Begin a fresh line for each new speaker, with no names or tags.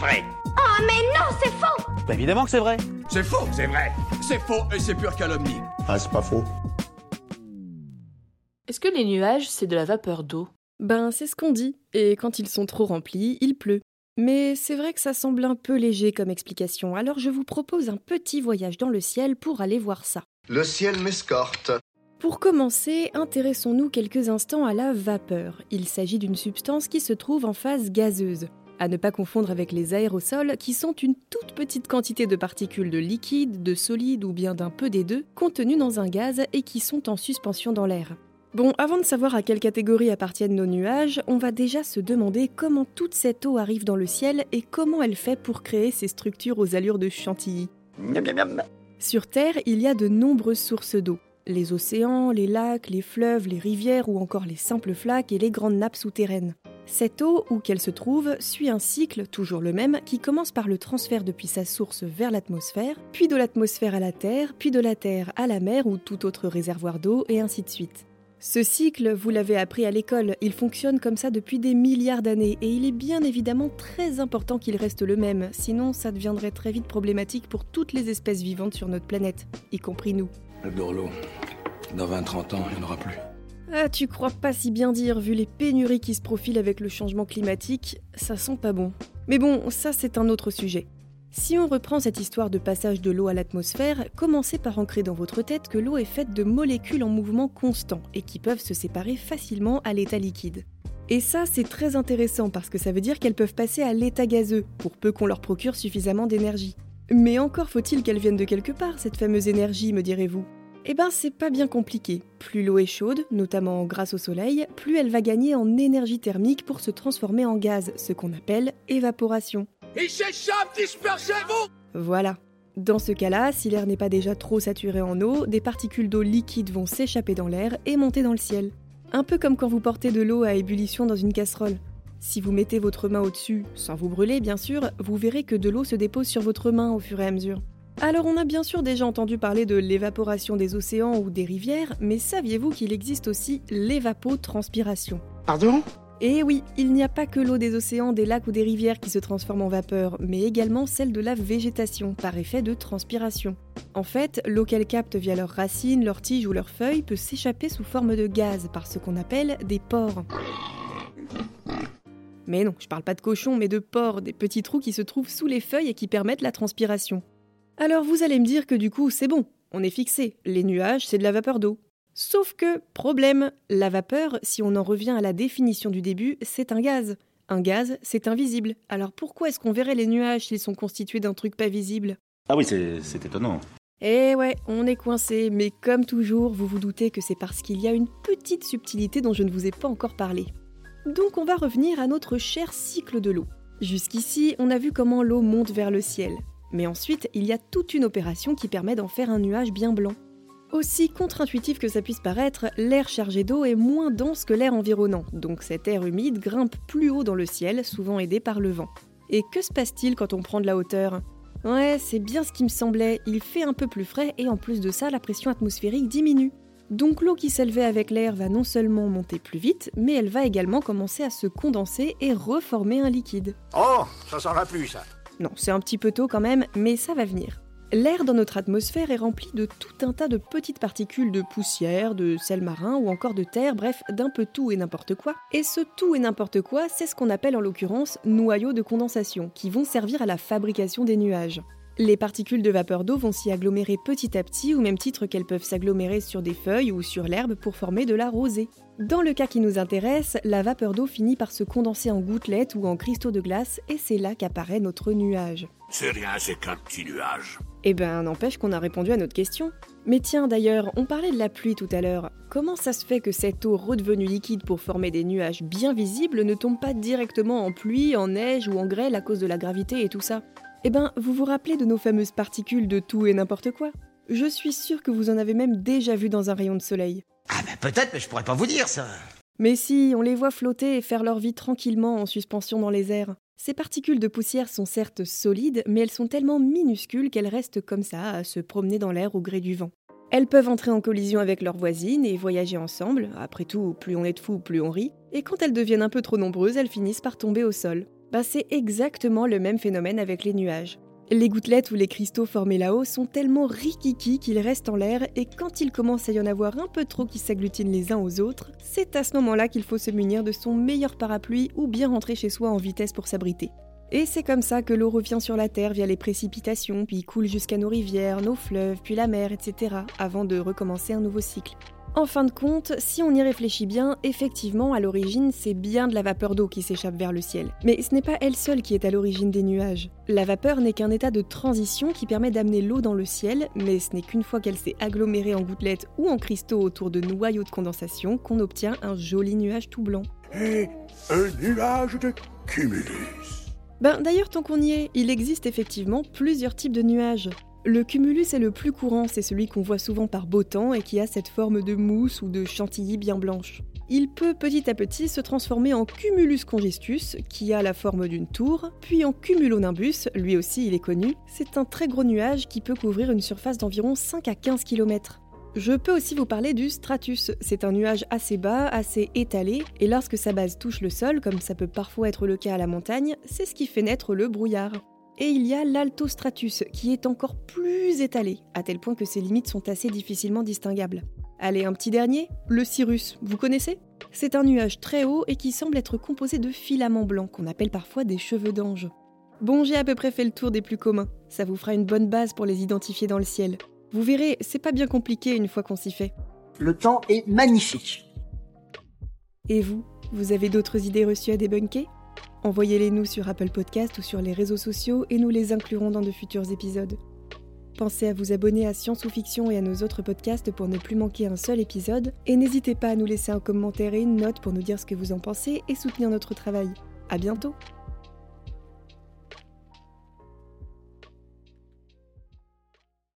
vrai.
Oh mais non, c'est faux
Bah évidemment que c'est vrai.
C'est faux, c'est vrai. C'est faux et c'est pure calomnie.
Ah, c'est pas faux.
Est-ce que les nuages, c'est de la vapeur d'eau?
Ben, c'est ce qu'on dit. Et quand ils sont trop remplis, il pleut. Mais c'est vrai que ça semble un peu léger comme explication, alors je vous propose un petit voyage dans le ciel pour aller voir ça.
Le ciel m'escorte.
Pour commencer, intéressons-nous quelques instants à la vapeur. Il s'agit d'une substance qui se trouve en phase gazeuse. À ne pas confondre avec les aérosols, qui sont une toute petite quantité de particules de liquide, de solide ou bien d'un peu des deux, contenues dans un gaz et qui sont en suspension dans l'air. Bon, avant de savoir à quelle catégorie appartiennent nos nuages, on va déjà se demander comment toute cette eau arrive dans le ciel et comment elle fait pour créer ces structures aux allures de chantilly. Sur Terre, il y a de nombreuses sources d'eau. Les océans, les lacs, les fleuves, les rivières ou encore les simples flaques et les grandes nappes souterraines. Cette eau, où qu'elle se trouve, suit un cycle, toujours le même, qui commence par le transfert depuis sa source vers l'atmosphère, puis de l'atmosphère à la Terre, puis de la Terre à la mer ou tout autre réservoir d'eau, et ainsi de suite. Ce cycle, vous l'avez appris à l'école, il fonctionne comme ça depuis des milliards d'années et il est bien évidemment très important qu'il reste le même, sinon ça deviendrait très vite problématique pour toutes les espèces vivantes sur notre planète, y compris nous.
J'adore l'eau. Dans 20-30 ans, il n'y aura plus.
Ah, tu crois pas si bien dire, vu les pénuries qui se profilent avec le changement climatique, ça sent pas bon. Mais bon, ça c'est un autre sujet. Si on reprend cette histoire de passage de l'eau à l'atmosphère, commencez par ancrer dans votre tête que l'eau est faite de molécules en mouvement constant et qui peuvent se séparer facilement à l'état liquide. Et ça, c'est très intéressant parce que ça veut dire qu'elles peuvent passer à l'état gazeux, pour peu qu'on leur procure suffisamment d'énergie. Mais encore faut-il qu'elle vienne de quelque part, cette fameuse énergie, me direz-vous Eh ben, c'est pas bien compliqué. Plus l'eau est chaude, notamment grâce au soleil, plus elle va gagner en énergie thermique pour se transformer en gaz, ce qu'on appelle évaporation.
Il s'échappe, dispersez-vous
Voilà. Dans ce cas-là, si l'air n'est pas déjà trop saturé en eau, des particules d'eau liquide vont s'échapper dans l'air et monter dans le ciel. Un peu comme quand vous portez de l'eau à ébullition dans une casserole. Si vous mettez votre main au-dessus, sans vous brûler bien sûr, vous verrez que de l'eau se dépose sur votre main au fur et à mesure. Alors on a bien sûr déjà entendu parler de l'évaporation des océans ou des rivières, mais saviez-vous qu'il existe aussi l'évapotranspiration?
Pardon?
Et oui, il n'y a pas que l'eau des océans, des lacs ou des rivières qui se transforme en vapeur, mais également celle de la végétation, par effet de transpiration. En fait, l'eau qu'elle capte via leurs racines, leurs tiges ou leurs feuilles peut s'échapper sous forme de gaz par ce qu'on appelle des pores. Mais non, je parle pas de cochons, mais de pores, des petits trous qui se trouvent sous les feuilles et qui permettent la transpiration. Alors vous allez me dire que du coup, c'est bon, on est fixé, les nuages, c'est de la vapeur d'eau. Sauf que, problème, la vapeur, si on en revient à la définition du début, c'est un gaz. Un gaz, c'est invisible. Alors pourquoi est-ce qu'on verrait les nuages s'ils sont constitués d'un truc pas visible?
Ah oui, c'est étonnant.
Eh ouais, on est coincé, mais comme toujours, vous vous doutez que c'est parce qu'il y a une petite subtilité dont je ne vous ai pas encore parlé. Donc on va revenir à notre cher cycle de l'eau. Jusqu'ici, on a vu comment l'eau monte vers le ciel. Mais ensuite, il y a toute une opération qui permet d'en faire un nuage bien blanc. Aussi contre-intuitif que ça puisse paraître, l'air chargé d'eau est moins dense que l'air environnant, donc cet air humide grimpe plus haut dans le ciel, souvent aidé par le vent. Et que se passe-t-il quand on prend de la hauteur? Ouais, c'est bien ce qui me semblait, il fait un peu plus frais et en plus de ça, la pression atmosphérique diminue. Donc l'eau qui s'élevait avec l'air va non seulement monter plus vite, mais elle va également commencer à se condenser et reformer un liquide.
Oh, ça s'en va plus, ça.
Non, c'est un petit peu tôt quand même, mais ça va venir. L'air dans notre atmosphère est rempli de tout un tas de petites particules de poussière, de sel marin ou encore de terre, bref, d'un peu tout et n'importe quoi. Et ce tout et n'importe quoi, c'est ce qu'on appelle en l'occurrence noyaux de condensation, qui vont servir à la fabrication des nuages. Les particules de vapeur d'eau vont s'y agglomérer petit à petit, au même titre qu'elles peuvent s'agglomérer sur des feuilles ou sur l'herbe pour former de la rosée. Dans le cas qui nous intéresse, la vapeur d'eau finit par se condenser en gouttelettes ou en cristaux de glace, et c'est là qu'apparaît notre nuage.
C'est rien, c'est qu'un petit nuage.
Eh ben, n'empêche qu'on a répondu à notre question. Mais tiens, d'ailleurs, on parlait de la pluie tout à l'heure. Comment ça se fait que cette eau redevenue liquide pour former des nuages bien visibles ne tombe pas directement en pluie, en neige ou en grêle à cause de la gravité et tout ça? Eh ben, vous vous rappelez de nos fameuses particules de tout et n'importe quoi Je suis sûre que vous en avez même déjà vu dans un rayon de soleil.
Ah ben peut-être, mais je pourrais pas vous dire ça.
Mais si, on les voit flotter et faire leur vie tranquillement en suspension dans les airs. Ces particules de poussière sont certes solides, mais elles sont tellement minuscules qu'elles restent comme ça, à se promener dans l'air au gré du vent. Elles peuvent entrer en collision avec leurs voisines et voyager ensemble, après tout, plus on est de fous, plus on rit, et quand elles deviennent un peu trop nombreuses, elles finissent par tomber au sol. Ben, C'est exactement le même phénomène avec les nuages. Les gouttelettes ou les cristaux formés là-haut sont tellement rikiki qu'ils restent en l'air et quand il commence à y en avoir un peu trop qui s'agglutinent les uns aux autres, c'est à ce moment-là qu'il faut se munir de son meilleur parapluie ou bien rentrer chez soi en vitesse pour s'abriter. Et c'est comme ça que l'eau revient sur la Terre via les précipitations, puis coule jusqu'à nos rivières, nos fleuves, puis la mer, etc., avant de recommencer un nouveau cycle. En fin de compte, si on y réfléchit bien, effectivement, à l'origine, c'est bien de la vapeur d'eau qui s'échappe vers le ciel. Mais ce n'est pas elle seule qui est à l'origine des nuages. La vapeur n'est qu'un état de transition qui permet d'amener l'eau dans le ciel, mais ce n'est qu'une fois qu'elle s'est agglomérée en gouttelettes ou en cristaux autour de noyaux de condensation qu'on obtient un joli nuage tout blanc.
Et un nuage de cumulus.
Ben d'ailleurs, tant qu'on y est, il existe effectivement plusieurs types de nuages. Le cumulus est le plus courant, c'est celui qu'on voit souvent par beau temps et qui a cette forme de mousse ou de chantilly bien blanche. Il peut petit à petit se transformer en cumulus congestus, qui a la forme d'une tour, puis en cumulonimbus, lui aussi il est connu. C'est un très gros nuage qui peut couvrir une surface d'environ 5 à 15 km. Je peux aussi vous parler du stratus. C'est un nuage assez bas, assez étalé, et lorsque sa base touche le sol, comme ça peut parfois être le cas à la montagne, c'est ce qui fait naître le brouillard. Et il y a l'altostratus, qui est encore plus étalé, à tel point que ses limites sont assez difficilement distinguables. Allez, un petit dernier, le cirrus, vous connaissez? C'est un nuage très haut et qui semble être composé de filaments blancs, qu'on appelle parfois des cheveux d'ange. Bon, j'ai à peu près fait le tour des plus communs, ça vous fera une bonne base pour les identifier dans le ciel. Vous verrez, c'est pas bien compliqué une fois qu'on s'y fait.
Le temps est magnifique.
Et vous, vous avez d'autres idées reçues à débunker? Envoyez-les nous sur Apple Podcast ou sur les réseaux sociaux et nous les inclurons dans de futurs épisodes. Pensez à vous abonner à Science ou Fiction et à nos autres podcasts pour ne plus manquer un seul épisode. Et n'hésitez pas à nous laisser un commentaire et une note pour nous dire ce que vous en pensez et soutenir notre travail. À bientôt!